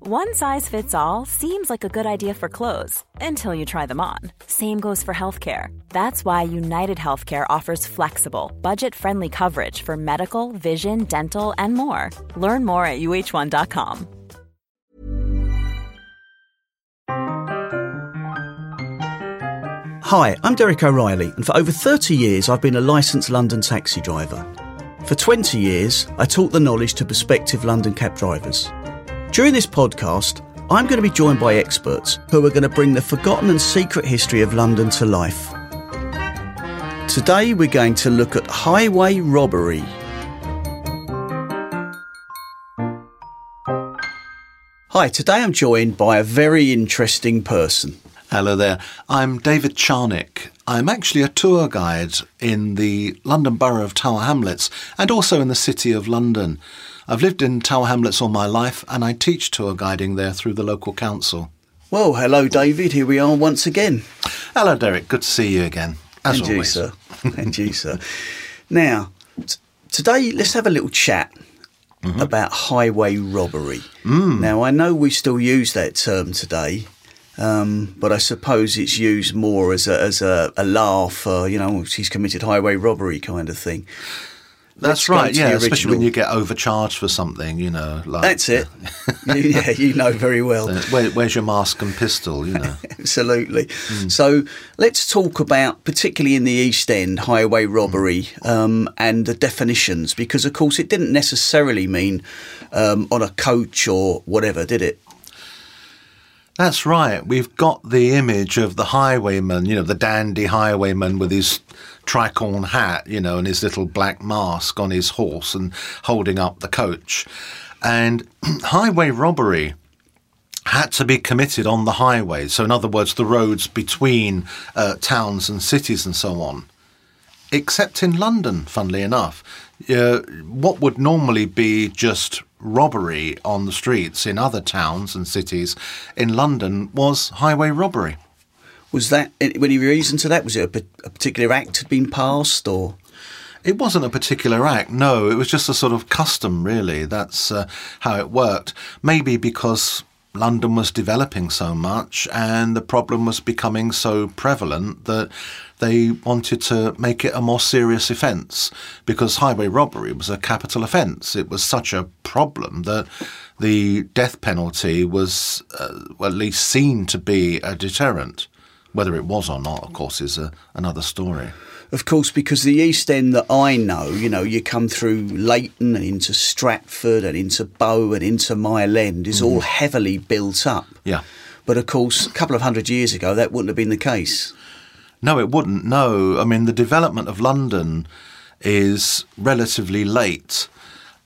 One size fits all seems like a good idea for clothes until you try them on. Same goes for healthcare. That's why United Healthcare offers flexible, budget-friendly coverage for medical, vision, dental, and more. Learn more at uh1.com. Hi, I'm Derek O'Reilly, and for over 30 years I've been a licensed London taxi driver. For 20 years, I taught the knowledge to prospective London cab drivers. During this podcast, I'm going to be joined by experts who are going to bring the forgotten and secret history of London to life. Today, we're going to look at highway robbery. Hi, today I'm joined by a very interesting person. Hello there. I'm David Charnick. I'm actually a tour guide in the London Borough of Tower Hamlets and also in the City of London. I've lived in Tower Hamlets all my life and I teach tour guiding there through the local council. Well, hello, David. Here we are once again. Hello, Derek. Good to see you again. As and you, always. sir. and you, sir. Now, t- today, let's have a little chat about highway robbery. Now, I know we still use that term today, um, but I suppose it's used more as a, as a, a laugh, uh, you know, she's committed highway robbery kind of thing. That's right, yeah, especially when you get overcharged for something, you know. Like, That's it. You- yeah, you know very well. uh, where, where's your mask and pistol, you know? Absolutely. So let's talk about, particularly in the East End, highway robbery um, and the definitions, because of course it didn't necessarily mean um, on a coach or whatever, did it? That's right. We've got the image of the highwayman, you know, the dandy highwayman with his tricorn hat, you know, and his little black mask on his horse and holding up the coach. And highway robbery had to be committed on the highway. So, in other words, the roads between uh, towns and cities and so on. Except in London, funnily enough. Uh, what would normally be just robbery on the streets in other towns and cities in London was highway robbery. Was that any reason to that? Was it a, a particular act had been passed, or It wasn't a particular act, no. It was just a sort of custom, really. That's uh, how it worked. Maybe because London was developing so much and the problem was becoming so prevalent that they wanted to make it a more serious offence because highway robbery was a capital offence. It was such a problem that the death penalty was uh, at least seen to be a deterrent. Whether it was or not, of course, is a, another story. Of course, because the East End that I know, you know, you come through Leyton and into Stratford and into Bow and into Mile End is all mm-hmm. heavily built up. Yeah. But of course, a couple of hundred years ago, that wouldn't have been the case. No, it wouldn't. No, I mean the development of London is relatively late,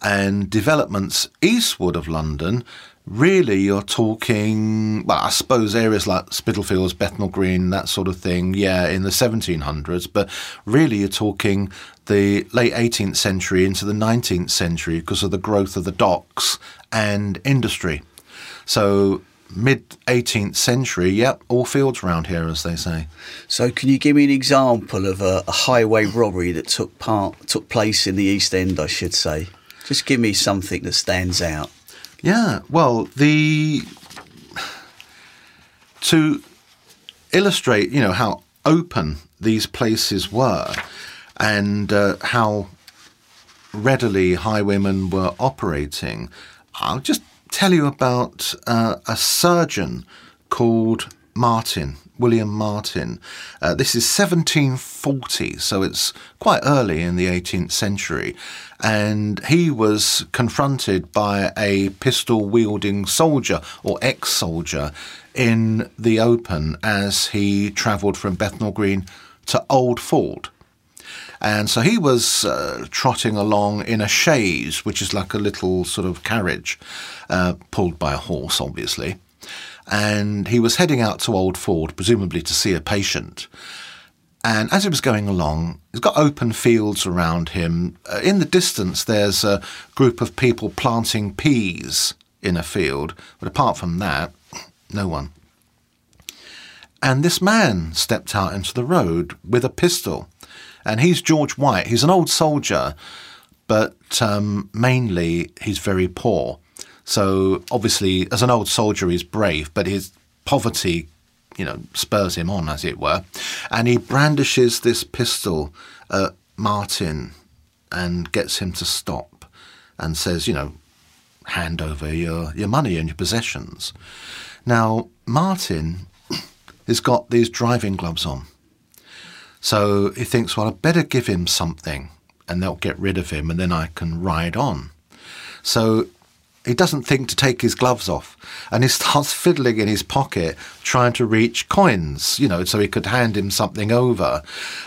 and developments eastward of London, really, you're talking. Well, I suppose areas like Spitalfields, Bethnal Green, that sort of thing. Yeah, in the 1700s, but really, you're talking the late 18th century into the 19th century because of the growth of the docks and industry. So. Mid 18th century, yep, all fields round here, as they say. So, can you give me an example of a, a highway robbery that took part took place in the East End? I should say. Just give me something that stands out. Yeah, well, the to illustrate, you know, how open these places were and uh, how readily highwaymen were operating, I'll just tell you about uh, a surgeon called Martin, William Martin. Uh, this is 1740, so it's quite early in the 18th century. And he was confronted by a pistol wielding soldier or ex soldier in the open as he travelled from Bethnal Green to Old Ford. And so he was uh, trotting along in a chaise, which is like a little sort of carriage uh, pulled by a horse, obviously. And he was heading out to Old Ford, presumably to see a patient. And as he was going along, he's got open fields around him. Uh, in the distance, there's a group of people planting peas in a field, but apart from that, no one. And this man stepped out into the road with a pistol. And he's George White. He's an old soldier, but um, mainly he's very poor. So obviously, as an old soldier, he's brave, but his poverty, you know, spurs him on, as it were. And he brandishes this pistol at Martin and gets him to stop and says, you know, hand over your, your money and your possessions. Now, Martin has got these driving gloves on. So he thinks, well, I'd better give him something and they'll get rid of him and then I can ride on. So he doesn't think to take his gloves off and he starts fiddling in his pocket trying to reach coins, you know, so he could hand him something over.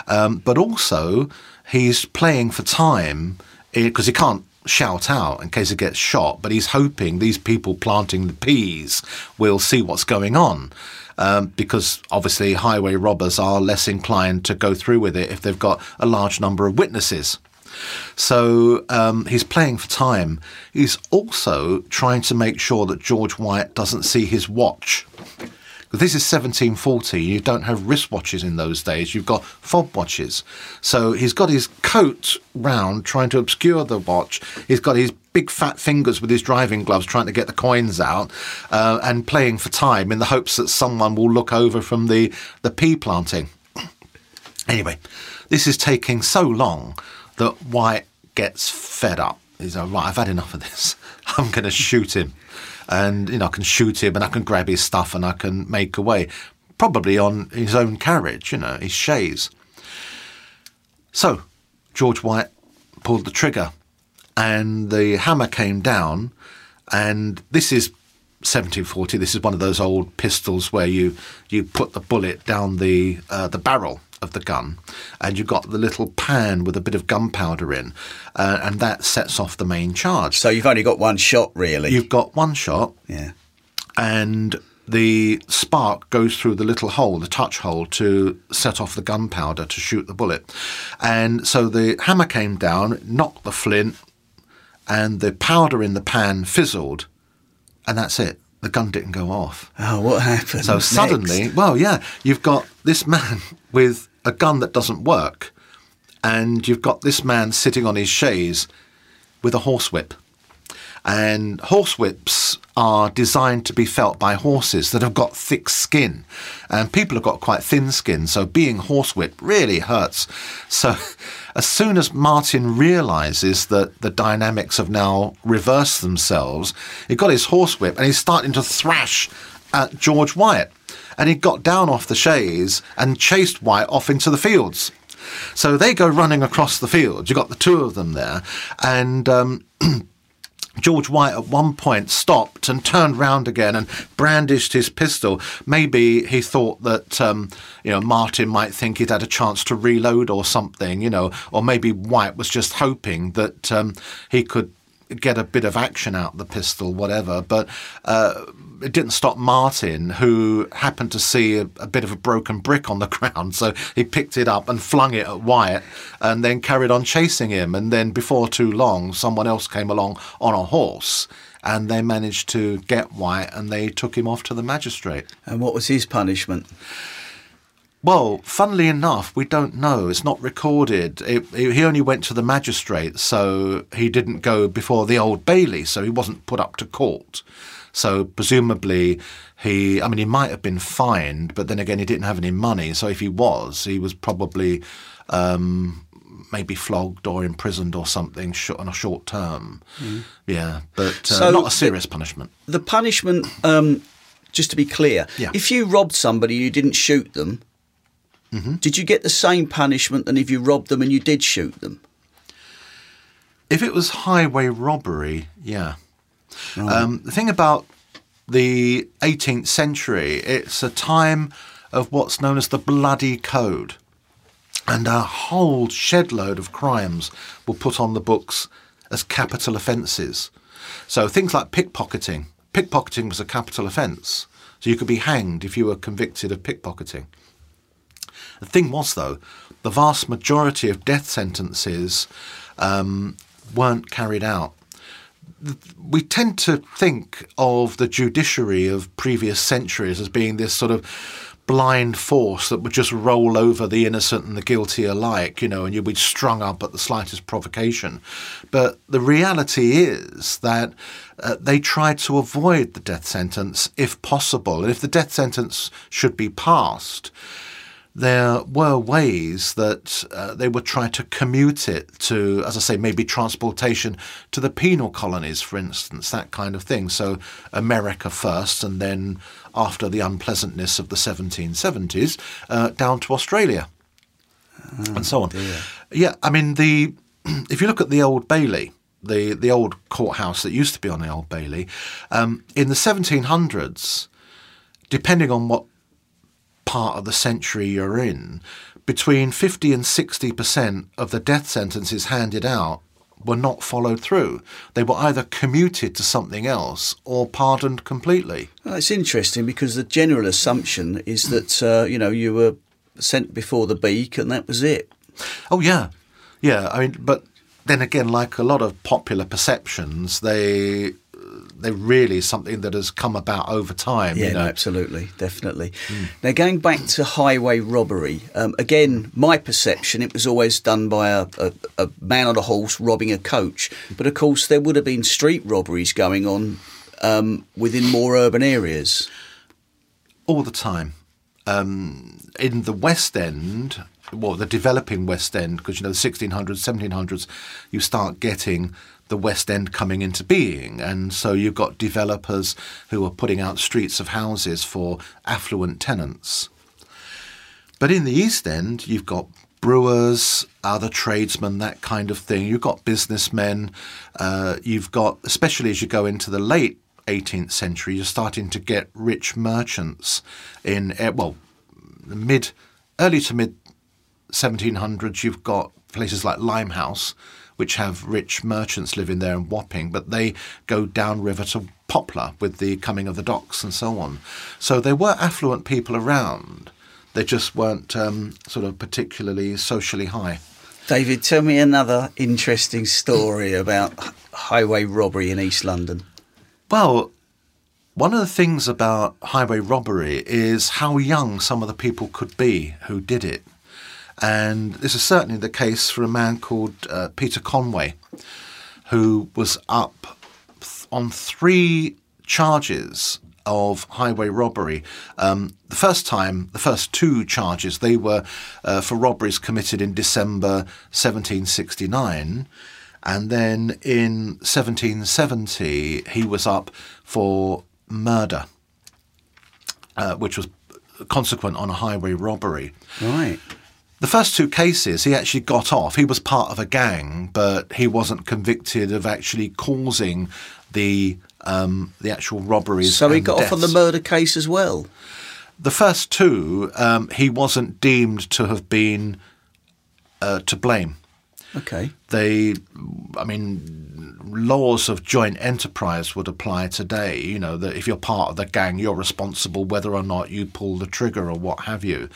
Um, but also, he's playing for time because he can't shout out in case he gets shot, but he's hoping these people planting the peas will see what's going on. Um, because obviously highway robbers are less inclined to go through with it if they've got a large number of witnesses. So um, he's playing for time. He's also trying to make sure that George White doesn't see his watch. This is 1740. You don't have wristwatches in those days. You've got fob watches. So he's got his coat round, trying to obscure the watch. He's got his big fat fingers with his driving gloves, trying to get the coins out, uh, and playing for time in the hopes that someone will look over from the the pea planting. anyway, this is taking so long that White gets fed up. He's like, right, I've had enough of this. I'm going to shoot him and you know I can shoot him and I can grab his stuff and I can make away, probably on his own carriage, you know, his chaise. So George White pulled the trigger, and the hammer came down, and this is 1740. This is one of those old pistols where you you put the bullet down the uh, the barrel of the gun, and you've got the little pan with a bit of gunpowder in, uh, and that sets off the main charge. So you've only got one shot, really. You've got one shot, yeah. and the spark goes through the little hole, the touch hole, to set off the gunpowder to shoot the bullet. And so the hammer came down, knocked the flint, and the powder in the pan fizzled, and that's it. The gun didn't go off. Oh, what happened? So next? suddenly, well, yeah, you've got this man with a gun that doesn't work, and you've got this man sitting on his chaise with a horsewhip. And horsewhips are designed to be felt by horses that have got thick skin. And people have got quite thin skin, so being horsewhipped really hurts. So as soon as Martin realizes that the dynamics have now reversed themselves, he got his horsewhip and he's starting to thrash at George Wyatt. And he got down off the chaise and chased Wyatt off into the fields. So they go running across the fields. You've got the two of them there. And um, George White at one point stopped and turned round again and brandished his pistol. Maybe he thought that um, you know Martin might think he'd had a chance to reload or something, you know, or maybe White was just hoping that um, he could get a bit of action out the pistol, whatever. But uh, it didn't stop Martin, who happened to see a, a, bit of a broken brick on the ground. So he picked it up and flung it at Wyatt and then carried on chasing him. And then before too long, someone else came along on a horse and they managed to get Wyatt and they took him off to the magistrate. And what was his punishment? Well, funnily enough, we don't know. It's not recorded. It, it, he only went to the magistrate, so he didn't go before the Old Bailey, so he wasn't put up to court. So presumably he, I mean, he might have been fined, but then again, he didn't have any money. So if he was, he was probably um, maybe flogged or imprisoned or something on a short term. Mm. Yeah, but uh, so not a serious the, punishment. The punishment, um, just to be clear, yeah. if you robbed somebody, you didn't shoot them. Mm-hmm. Did you get the same punishment than if you robbed them and you did shoot them? If it was highway robbery, yeah. Um, the thing about the 18th century, it's a time of what's known as the Bloody Code. and a whole shedload of crimes were put on the books as capital offences. So things like pickpocketing. Pickpocketing was a capital offence, so you could be hanged if you were convicted of pickpocketing. The thing was, though, the vast majority of death sentences um, weren't carried out. We tend to think of the judiciary of previous centuries as being this sort of blind force that would just roll over the innocent and the guilty alike, you know, and you'd be strung up at the slightest provocation. But the reality is that uh, they tried to avoid the death sentence if possible. And if the death sentence should be passed, there were ways that uh, they would try to commute it to, as I say, maybe transportation to the penal colonies, for instance, that kind of thing. So America first, and then after the unpleasantness of the 1770s, uh, down to Australia, oh, and so on. Dear. Yeah, I mean the if you look at the Old Bailey, the the old courthouse that used to be on the Old Bailey, um, in the 1700s, depending on what part of the century you're in, between 50 and 60% of the death sentences handed out were not followed through. They were either commuted to something else or pardoned completely. Well, it's interesting because the general assumption is that, uh, you know, you were sent before the beak and that was it. Oh, yeah. Yeah. I mean, but then again, like a lot of popular perceptions, they they're really something that has come about over time. Yeah, you know? no, absolutely, definitely. Mm. Now, going back to highway robbery, um, again, my perception, it was always done by a, a, a, man on a horse robbing a coach. But of course, there would have been street robberies going on um, within more urban areas. All the time. Um, in the West End, well, the developing West End, because you know the 1600s, 1700s, you start getting the West End coming into being. And so you've got developers who are putting out streets of houses for affluent tenants. But in the East End, you've got brewers, other tradesmen, that kind of thing. You've got businessmen. Uh, you've got, especially as you go into the late 18th century, you're starting to get rich merchants in, eh, well, mid, early to mid 1700s. You've got places like Limehouse, which have rich merchants living there in Wapping, but they go downriver to Poplar with the coming of the docks and so on. So there were affluent people around. They just weren't um, sort of particularly socially high. David, tell me another interesting story about highway robbery in East London. Well, one of the things about highway robbery is how young some of the people could be who did it. And this is certainly the case for a man called uh, Peter Conway, who was up on three charges of highway robbery. Um, the first time, the first two charges, they were uh, for robberies committed in December 1769. And then in 1770, he was up for murder, uh, which was consequent on a highway robbery. Right. The first two cases, he actually got off. He was part of a gang, but he wasn't convicted of actually causing the um, the actual robberies. So he got deaths. off on the murder case as well. The first two, um, he wasn't deemed to have been uh, to blame. Okay. They, I mean, laws of joint enterprise would apply today. You know, that if you're part of the gang, you're responsible whether or not you pull the trigger or what have you.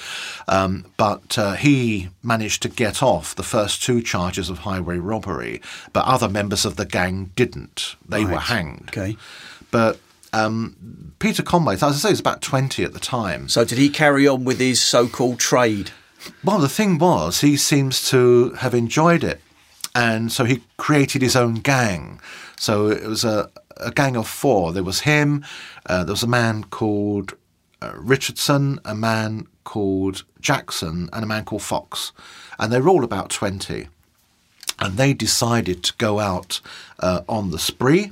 Um, but uh, he managed to get off the first two charges of highway robbery, but other members of the gang didn't. They right. were hanged. Okay. But um, Peter Conway, as I say, was about 20 at the time. So did he carry on with his so called trade? Well, the thing was, he seems to have enjoyed it. And so he created his own gang. So it was a, a gang of four. There was him, uh, there was a man called uh, Richardson, a man called Jackson, and a man called Fox. And they were all about 20. And they decided to go out uh, on the spree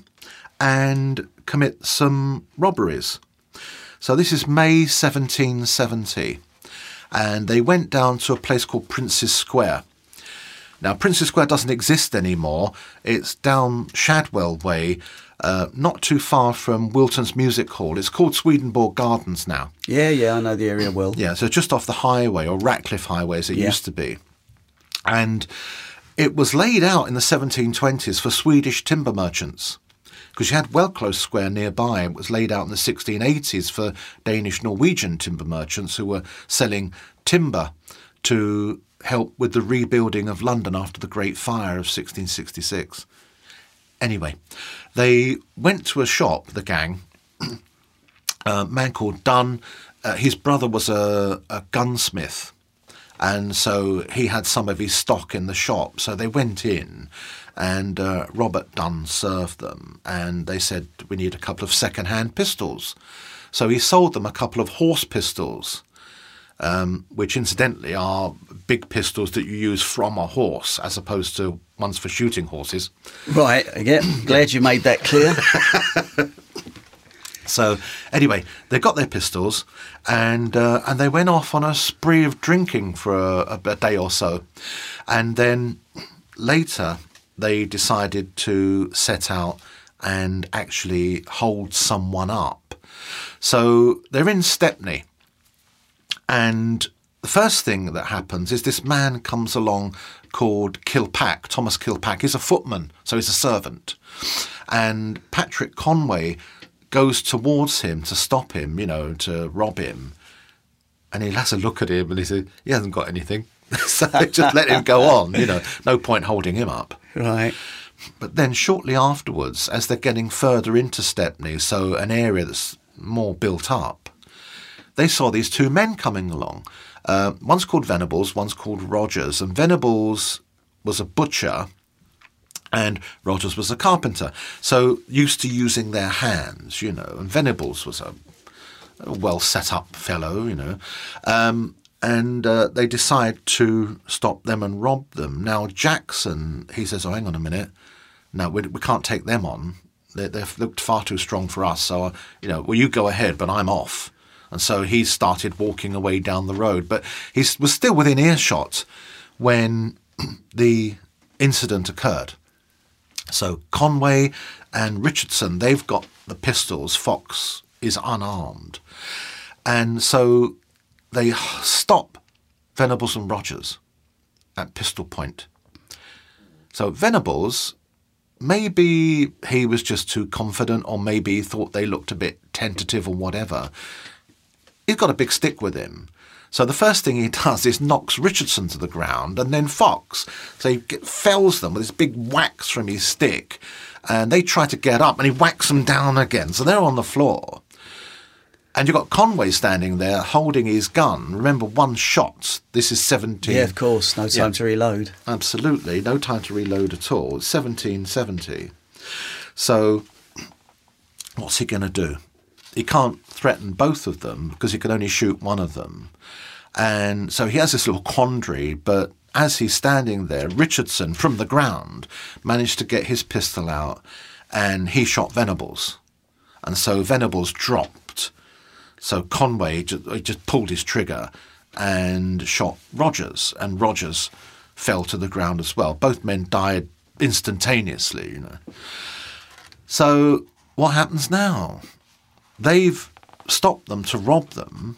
and commit some robberies. So this is May 1770 and they went down to a place called Prince's Square. Now, Prince's Square doesn't exist anymore. It's down Shadwell Way, uh, not too far from Wilton's Music Hall. It's called Swedenborg Gardens now. Yeah, yeah, I know the area well. Yeah, so just off the highway, or Ratcliffe Highway as it yeah. used to be. And it was laid out in the 1720s for Swedish timber merchants because you had Wellclose Square nearby. It was laid out in the 1680s for Danish Norwegian timber merchants who were selling timber to help with the rebuilding of London after the Great Fire of 1666. Anyway, they went to a shop, the gang, a man called Dunn. Uh, his brother was a, a gunsmith and so he had some of his stock in the shop. So they went in, and uh, Robert Dunn served them, and they said, We need a couple of second hand pistols. So he sold them a couple of horse pistols. Um, which incidentally are big pistols that you use from a horse as opposed to ones for shooting horses. Right, again, glad you made that clear. So anyway, they got their pistols and uh, and they went off on a spree of drinking for a, a, day or so, and then later they decided to set out and actually hold someone up. So they're in Stepney, and the first thing that happens is this man comes along called Kilpack, Thomas Kilpack. is a footman, so he's a servant. And Patrick Conway goes towards him to stop him, you know, to rob him. And he has a look at him and he says, he hasn't got anything. so just let him go on, you know, no point holding him up. Right. But then shortly afterwards, as they're getting further into Stepney, so an area that's more built up, they saw these two men coming along. Uh, one's called Venables, one's called Rogers. And Venables was a butcher and Rogers was a carpenter, so used to using their hands, you know. And Venables was a, a well set up fellow, you know. Um, and uh, they decide to stop them and rob them. Now, Jackson, he says, Oh, hang on a minute. No, we, we can't take them on. They, they've looked far too strong for us. So, uh, you know, well, you go ahead, but I'm off. And so he started walking away down the road. But he was still within earshot when the incident occurred. So Conway and Richardson, they've got the pistols. Fox is unarmed. And so they stop Venables and Rogers at pistol point. So Venables, maybe he was just too confident, or maybe he thought they looked a bit tentative or whatever. He's got a big stick with him. So the first thing he does is knocks Richardson to the ground and then Fox. So he fells them with this big whacks from his stick. And they try to get up and he whacks them down again. So they're on the floor. And you've got Conway standing there holding his gun. Remember, one shot. This is 17. Yeah, of course. No time yeah. to reload. Absolutely. No time to reload at all. It's 1770. So, what's he going to do? He can't threaten both of them because he can only shoot one of them. And so he has this little quandary, but as he's standing there, Richardson, from the ground, managed to get his pistol out and he shot Venables. And so Venables dropped. So Conway just, just pulled his trigger and shot Rogers, and Rogers fell to the ground as well. Both men died instantaneously, you know. So what happens now? They've stopped them to rob them,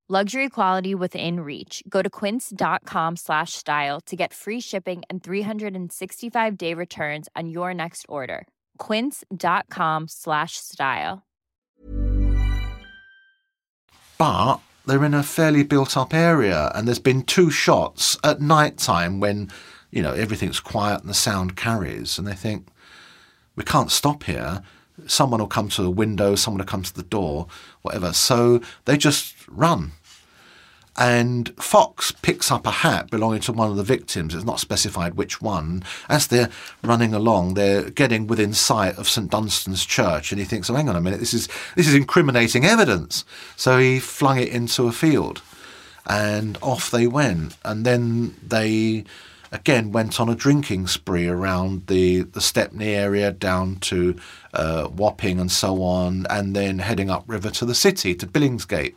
Luxury quality within reach. Go to quince.com slash style to get free shipping and 365 day returns on your next order. Quince.com slash style. But they're in a fairly built up area, and there's been two shots at night time when, you know, everything's quiet and the sound carries, and they think, we can't stop here. Someone will come to the window, someone will come to the door, whatever. So they just run. And Fox picks up a hat belonging to one of the victims. It's not specified which one. As they're running along, they're getting within sight of St Dunstan's Church, and he thinks, "Oh, hang on a minute, this is this is incriminating evidence." So he flung it into a field, and off they went. And then they again went on a drinking spree around the, the Stepney area down to uh, Wapping and so on, and then heading upriver to the city, to Billingsgate.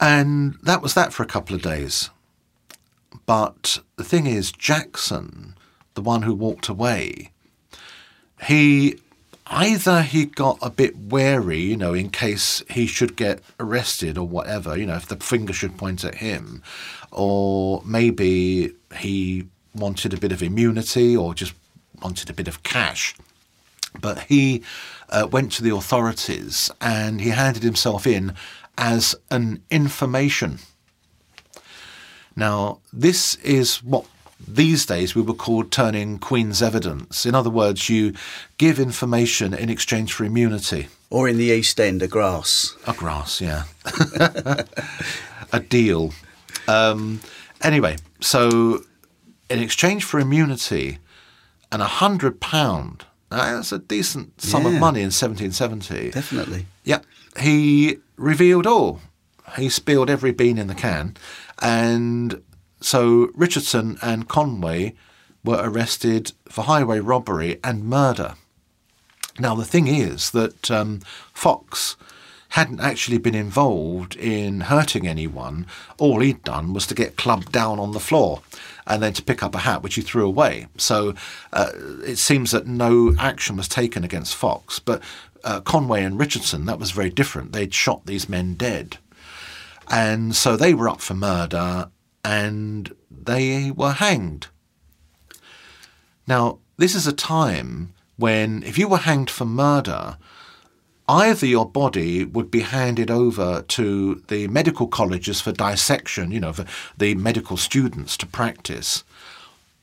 And that was that for a couple of days. But the thing is, Jackson, the one who walked away, he either he got a bit wary, you know, in case he should get arrested or whatever, you know, if the finger should point at him, or maybe he wanted a bit of immunity or just wanted a bit of cash. But he uh, went to the authorities and he handed himself in as an information. Now, this is what these days we would call turning Queen's evidence. In other words, you give information in exchange for immunity. Or in the East End, a grass. A grass, yeah. a deal. Um, anyway, so in exchange for immunity and a hundred pound, that's a decent sum Yeah. of money in 1770. Definitely. Yeah, he revealed all. He spilled every bean in the can, and so Richardson and Conway were arrested for highway robbery and murder. Now the thing is that um, Fox hadn't actually been involved in hurting anyone. All he'd done was to get clubbed down on the floor and then to pick up a hat which he threw away. So uh, it seems that no action was taken against Fox. But uh, Conway and Richardson, that was very different. They'd shot these men dead. And so they were up for murder and they were hanged. Now, this is a time when if you were hanged for murder, either your body would be handed over to the medical colleges for dissection, you know, for the medical students to practice,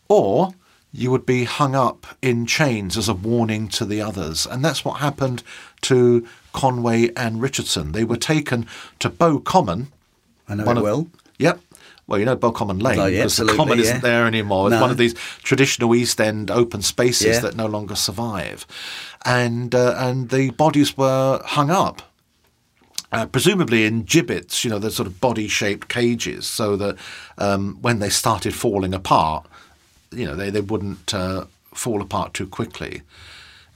or you would be hung up in chains as a warning to the others. And that's what happened to Conway and Richardson. They were taken to Bow Common. I know one it of- well. Yep. Well, you know Bow Common Lane Oh, yeah, because the common yeah. isn't there anymore. It's one of these traditional East End open spaces Yeah. that no longer survive, and uh, and the bodies were hung up uh, presumably in gibbets, you know, the sort of body-shaped cages, so that um, when they started falling apart, you know, they, they wouldn't uh, fall apart too quickly.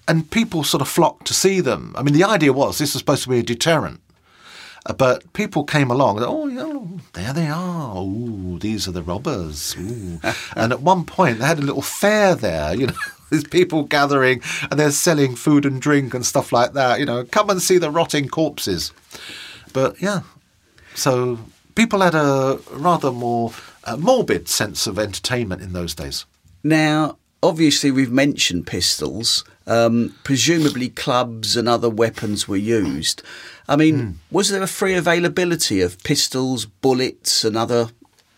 And people sort of flocked to see them. I mean, the idea was this was supposed to be a deterrent. But people came along, oh, yeah, there they are. Ooh, these are the robbers. Ooh. and at one point, they had a little fair there, you know. There's people gathering and they're selling food and drink and stuff like that. You know, come and see the rotting corpses. But yeah, so people had a rather more uh, morbid sense of entertainment in those days. Now, obviously, we've mentioned pistols. Um, presumably, clubs and other weapons were used. I mean, Hmm. was there a free availability of pistols, bullets, and other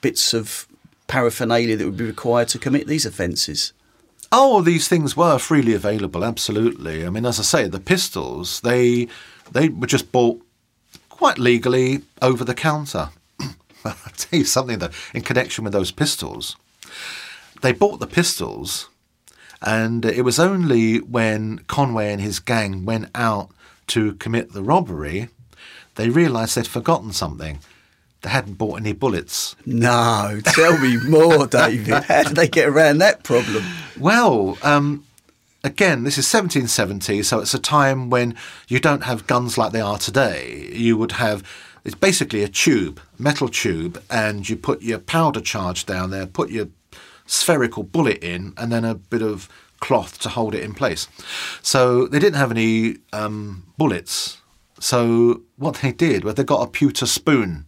bits of paraphernalia that would be required to commit these offences? Oh, these things were freely available. Absolutely. I mean, as I say, the pistols they they were just bought quite legally over the counter. I'll tell you something that, in connection with those pistols, they bought the pistols, and it was only when Conway and his gang went out to commit the robbery, they realised they'd forgotten something. they hadn't bought any bullets. No, tell me more, David. How did they get around that problem? Well, um, again, this is 1770, so it's a time when you don't have guns like they are today. You would have it's basically a tube, metal tube, and you put your powder charge down there, put your spherical bullet in, and then a bit of cloth to hold it in place. So they didn't have any um, bullets. So what they did was they got a pewter spoon.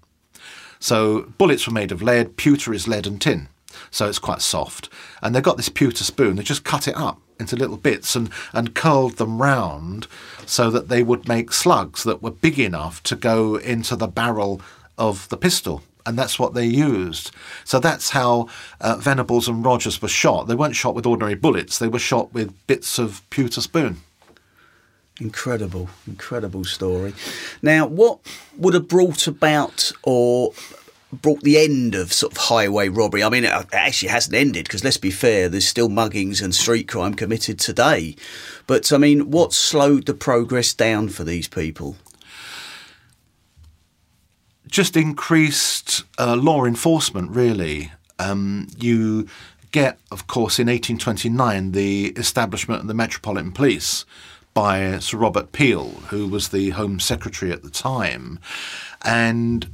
So bullets were made of lead. Pewter is lead and tin, so it's quite soft. And they got this pewter spoon. They just cut it up into little bits and, and curled them round so that they would make slugs that were big enough to go into the barrel of the pistol. And that's what they used. So that's how uh, Venables and Rogers were shot. They weren't shot with ordinary bullets, they were shot with bits of pewter spoon. Incredible, incredible story. Now, what would have brought about or brought the end of sort of highway robbery. I mean, it actually hasn't ended because let's be fair, there's still muggings and street crime committed today. But I mean, what slowed the progress down for these people? Just increased uh, law enforcement, really. Um, you get, of course, in 1829, the establishment of the Metropolitan Police by Sir Robert Peel, who was the Home Secretary at the time. And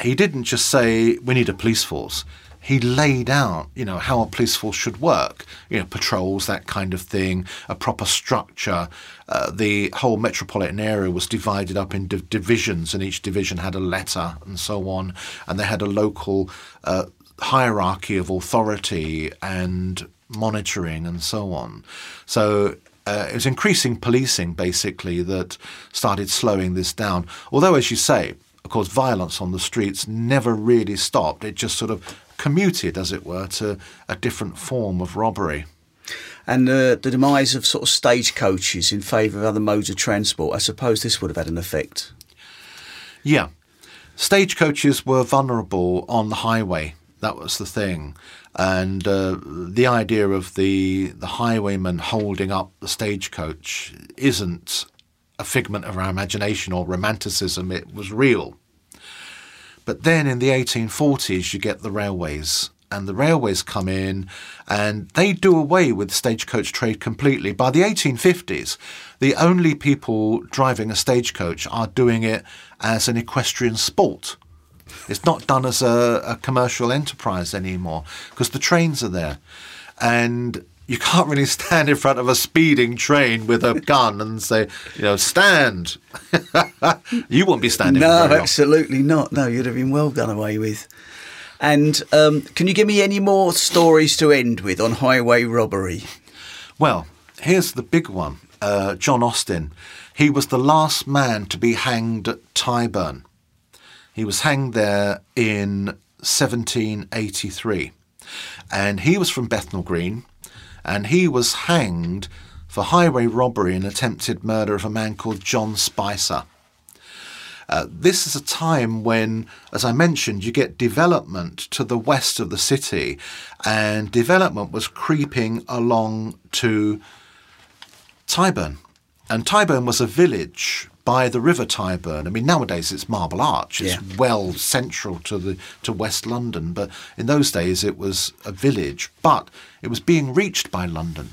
he didn't just say we need a police force. He laid out, you know, how a police force should work. You know, patrols, that kind of thing, a proper structure. Uh, the whole metropolitan area was divided up into divisions, and each division had a letter and so on. And they had a local uh, hierarchy of authority and monitoring and so on. So uh, it was increasing policing basically that started slowing this down. Although, as you say, of course, violence on the streets never really stopped. It just sort of commuted, as it were, to a different form of robbery. And uh, the demise of sort of stagecoaches in favour of other modes of transport, I suppose this would have had an effect. Yeah. Stagecoaches were vulnerable on the highway. That was the thing. And uh, the idea of the, the highwayman holding up the stagecoach isn't a figment of our imagination or romanticism, it was real. But then in the 1840s, you get the railways, and the railways come in and they do away with stagecoach trade completely. By the 1850s, the only people driving a stagecoach are doing it as an equestrian sport. It's not done as a, a commercial enterprise anymore because the trains are there. And you can't really stand in front of a speeding train with a gun and say, you know, stand. you wouldn't be standing. No, absolutely not. No, you'd have been well done away with. And um, can you give me any more stories to end with on highway robbery? Well, here's the big one uh, John Austin. He was the last man to be hanged at Tyburn. He was hanged there in 1783. And he was from Bethnal Green and he was hanged for highway robbery and attempted murder of a man called John Spicer. Uh, this is a time when, as I mentioned, you get development to the west of the city, and development was creeping along to Tyburn. And Tyburn was a village by the River Tyburn. I mean, nowadays it's Marble Arch. It's yeah. well central to the to West London, but in those days it was a village. But it was being reached by London.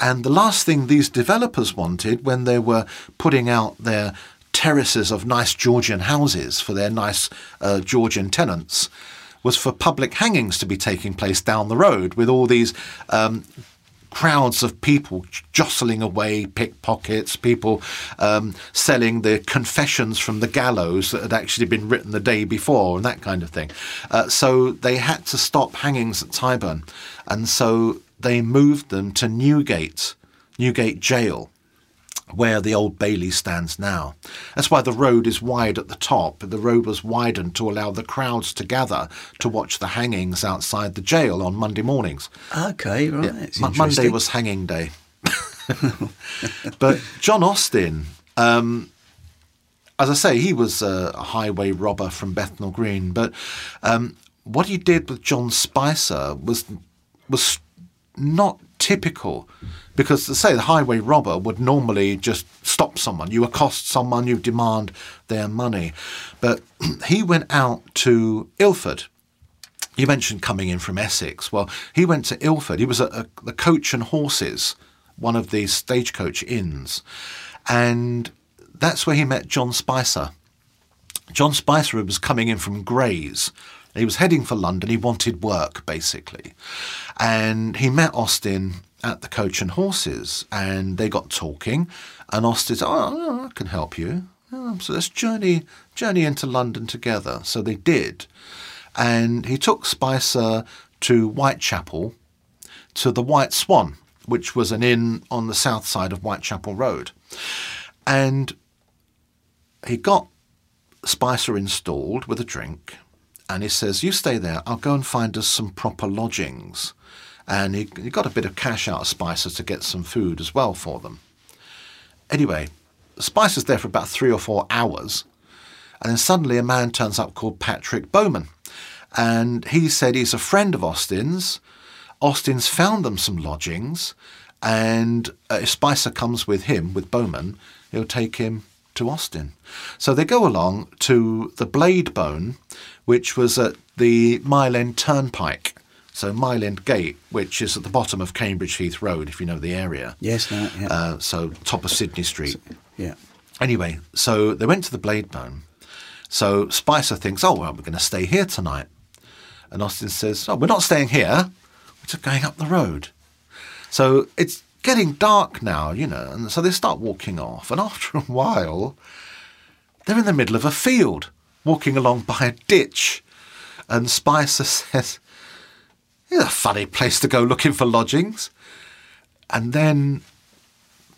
And the last thing these developers wanted when they were putting out their terraces of nice Georgian houses for their nice uh, Georgian tenants was for public hangings to be taking place down the road with all these um, crowds of people jostling away pickpockets, people um, selling the confessions from the gallows that had actually been written the day before, and that kind of thing. Uh, so they had to stop hangings at Tyburn, and so they moved them to Newgate, Newgate Jail where the old Bailey stands now. That's why the road is wide at the top. The road was widened to allow the crowds to gather to watch the hangings outside the jail on Monday mornings. Okay, right. Yeah, Monday was hanging day. but John Austin, um, as I say, he was a highway robber from Bethnal Green. But um, what he did with John Spicer was was not typical because, say, the highway robber would normally just stop someone. You accost someone, you demand their money. But he went out to Ilford. You mentioned coming in from Essex. Well, he went to Ilford. He was at the Coach and Horses, one of the stagecoach inns. And that's where he met John Spicer. John Spicer was coming in from Grays. He was heading for London. He wanted work, basically. And he met Austin at the Coach and Horses, and they got talking. And Austin said, oh, "Oh, I can help you. Oh, so let's journey journey into London together." So they did, and he took Spicer to Whitechapel, to the White Swan, which was an inn on the south side of Whitechapel Road, and he got Spicer installed with a drink, and he says, "You stay there. I'll go and find us some proper lodgings." And he, he got a bit of cash out of Spicer to get some food as well for them. Anyway, Spicer's there for about three or four hours, and then suddenly a man turns up called Patrick Bowman, and he said he's a friend of Austin's. Austin's found them some lodgings, and uh, if Spicer comes with him, with Bowman, he'll take him to Austin. So they go along to the Blade Bone, which was at the Mile End Turnpike. So Mile End Gate, which is at the bottom of Cambridge Heath Road, if you know the area. Yes, no, yeah. Uh, so top of Sidney Street. yeah. Anyway, so they went to the Blade Bone. So Spicer thinks, oh, well, we're going to stay here tonight. And Austin says, oh, we're not staying here. We're just going up the road. So it's getting dark now, you know, and so they start walking off. And after a while, they're in the middle of a field, walking along by a ditch. And Spicer says, it's a funny place to go looking for lodgings. And then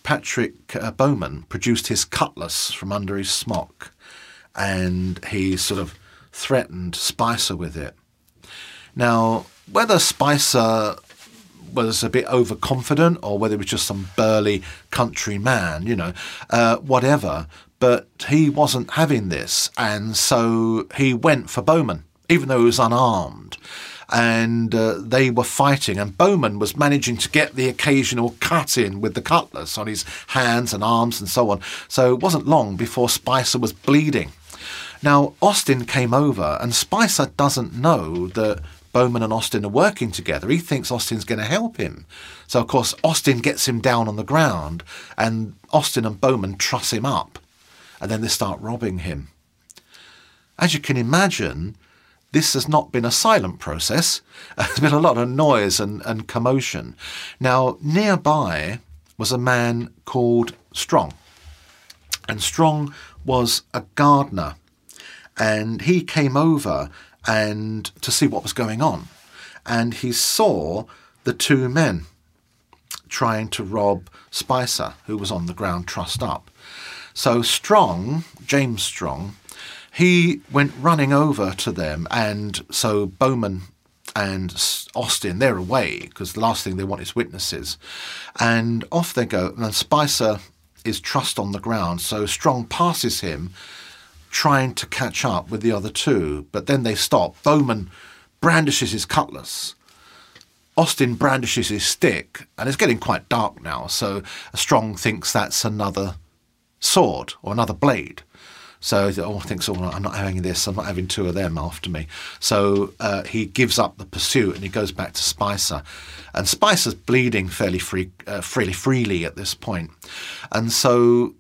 Patrick uh, Bowman produced his cutlass from under his smock and he sort of threatened Spicer with it. Now, whether Spicer was a bit overconfident or whether it was just some burly country man, you know, uh, whatever, but he wasn't having this. And so he went for Bowman, even though he was unarmed and uh, they were fighting. And Bowman was managing to get the occasional cut in with the cutlass on his hands and arms and so on. So it wasn't long before Spicer was bleeding. Now, Austin came over, and Spicer doesn't know that Bowman and Austin are working together. He thinks Austin's going to help him. So, of course, Austin gets him down on the ground, and Austin and Bowman truss him up, and then they start robbing him. As you can imagine, this has not been a silent process. There's been a lot of noise and, and commotion. Now, nearby was a man called Strong. And Strong was a gardener. And he came over and to see what was going on. And he saw the two men trying to rob Spicer, who was on the ground trussed up. So Strong, James Strong, he went running over to them, and so Bowman and Austin, they're away because the last thing they want is witnesses. And off they go. And Spicer is trussed on the ground, so Strong passes him, trying to catch up with the other two. But then they stop. Bowman brandishes his cutlass. Austin brandishes his stick, and it's getting quite dark now, so Strong thinks that's another sword or another blade. So oh, thinks, oh. I'm not having this. I'm not having two of them after me. So uh, he gives up the pursuit and he goes back to Spicer, and Spicer's bleeding fairly free, uh, fairly freely at this point, and so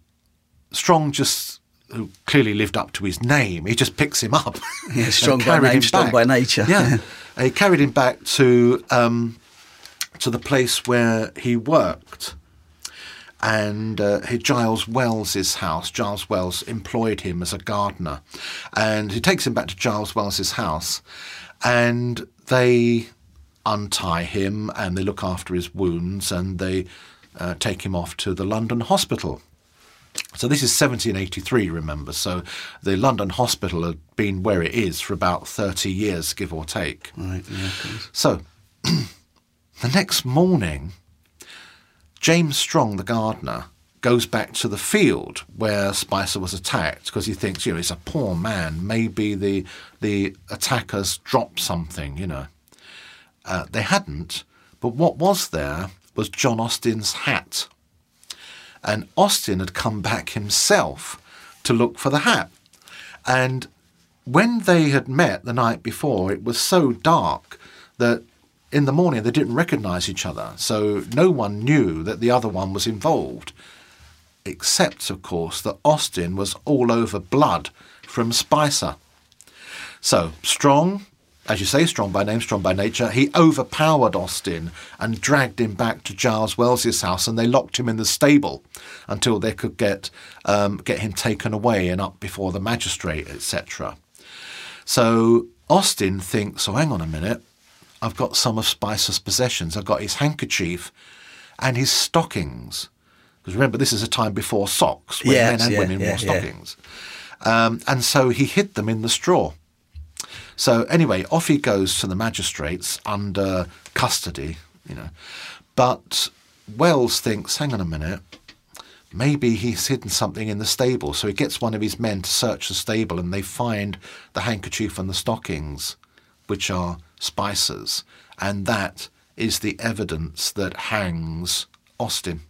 Strong just who clearly lived up to his name, he just picks him up. Yeah, strong by name, strong by nature. Yeah, he carried him back to um, to the place where he worked and uh, Giles Wells's house. Giles Wells employed him as a gardener, and he takes him back to Giles Wells's house, and they untie him and they look after his wounds and they uh, take him off to the London hospital. So this is 1783, remember. So the London hospital had been where it is for about 30 years, give or take. Right. Yeah. So the next morning, James Strong, the gardener, goes back to the field where Spicer was attacked because he thinks, you know, he's a poor man. Maybe the the attackers dropped something, you know. Uh, they hadn't, but what was there was John Austin's hat. And Austin had come back himself to look for the hat. And when they had met the night before, it was so dark that in the morning they didn't recognize each other. So no one knew that the other one was involved. Except, of course, that Austin was all over blood from Spicer. So, strong, as you say, strong by name, strong by nature, he overpowered Austin and dragged him back to Giles Wells's house, and they locked him in the stable until they could get um, get him taken away and up before the magistrate, etc. So Austin thinks, "Oh, hang on a minute, I've got some of Spicer's possessions. I've got his handkerchief and his stockings." Because remember, this is a time before socks, when Yes, men and yeah, women yeah, wore yeah. stockings. Um, and so he hid them in the straw. So anyway, off he goes to the magistrates under custody, you know. But Wells thinks, hang on a minute, maybe he's hidden something in the stable. So he gets one of his men to search the stable and they find the handkerchief and the stockings, which are Spicer's. And that is the evidence that hangs Austin.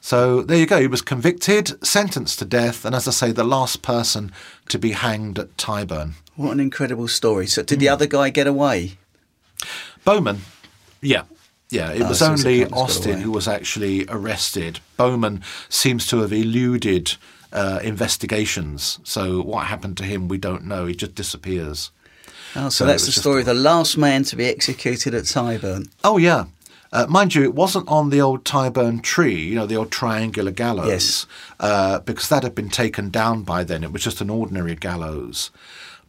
So there you go. He was convicted, sentenced to death, and as I say, the last person to be hanged at Tyburn. What an incredible story. So, did Hmm. the other guy get away? Bowman, yeah. Yeah, it Oh, was so only Austin who was actually arrested. Bowman seems to have eluded uh, investigations. So what happened to him, we don't know. He just disappears. Oh, so, So that's the just story. a- The last man to be executed at Tyburn. Oh, yeah. Uh, mind you, it wasn't on the old Tyburn tree, you know, the old triangular gallows, Yes. uh, because that had been taken down by then. It was just an ordinary gallows.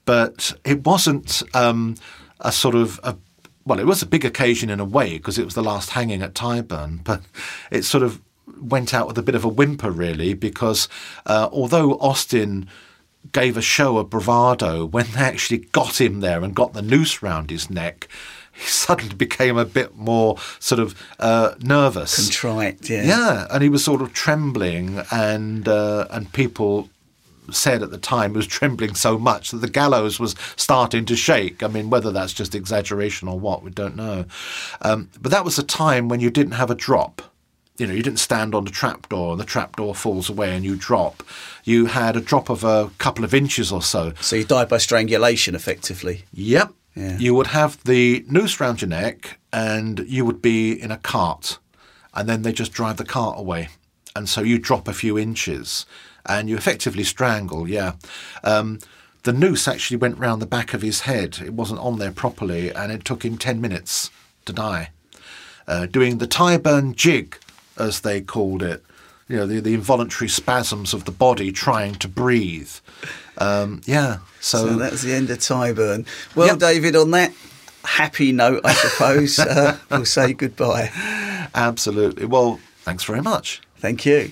But it wasn't um, a sort of a well, it was a big occasion in a way because it was the last hanging at Tyburn, but it sort of went out with a bit of a whimper, really, because uh, although Austin gave a show of bravado, when they actually got him there and got the noose round his neck, he suddenly became a bit more sort of uh, nervous. Contrite, yeah. Yeah, and he was sort of trembling, and uh, and people said at the time was trembling so much that the gallows was starting to shake. I mean, whether that's just exaggeration or what, we don't know. Um, but that was a time when you didn't have a drop. You know, you didn't stand on the trapdoor and the trapdoor falls away and you drop. You had a drop of a couple of inches or so. So you died by strangulation, effectively. Yep. Yeah. You would have the noose round your neck and you would be in a cart and then they just drive the cart away. And so you drop a few inches and you effectively strangle, yeah. Um, the noose actually went round the back of his head. It wasn't on there properly and it took him 10 minutes to die. Uh, doing the Tyburn jig, as they called it. You know, the, the involuntary spasms of the body trying to breathe. Um, yeah, So, that's the end of Tyburn. Well, Yep. David, on that happy note, I suppose, uh, we'll say goodbye. Absolutely. Well, thanks very much. Thank you.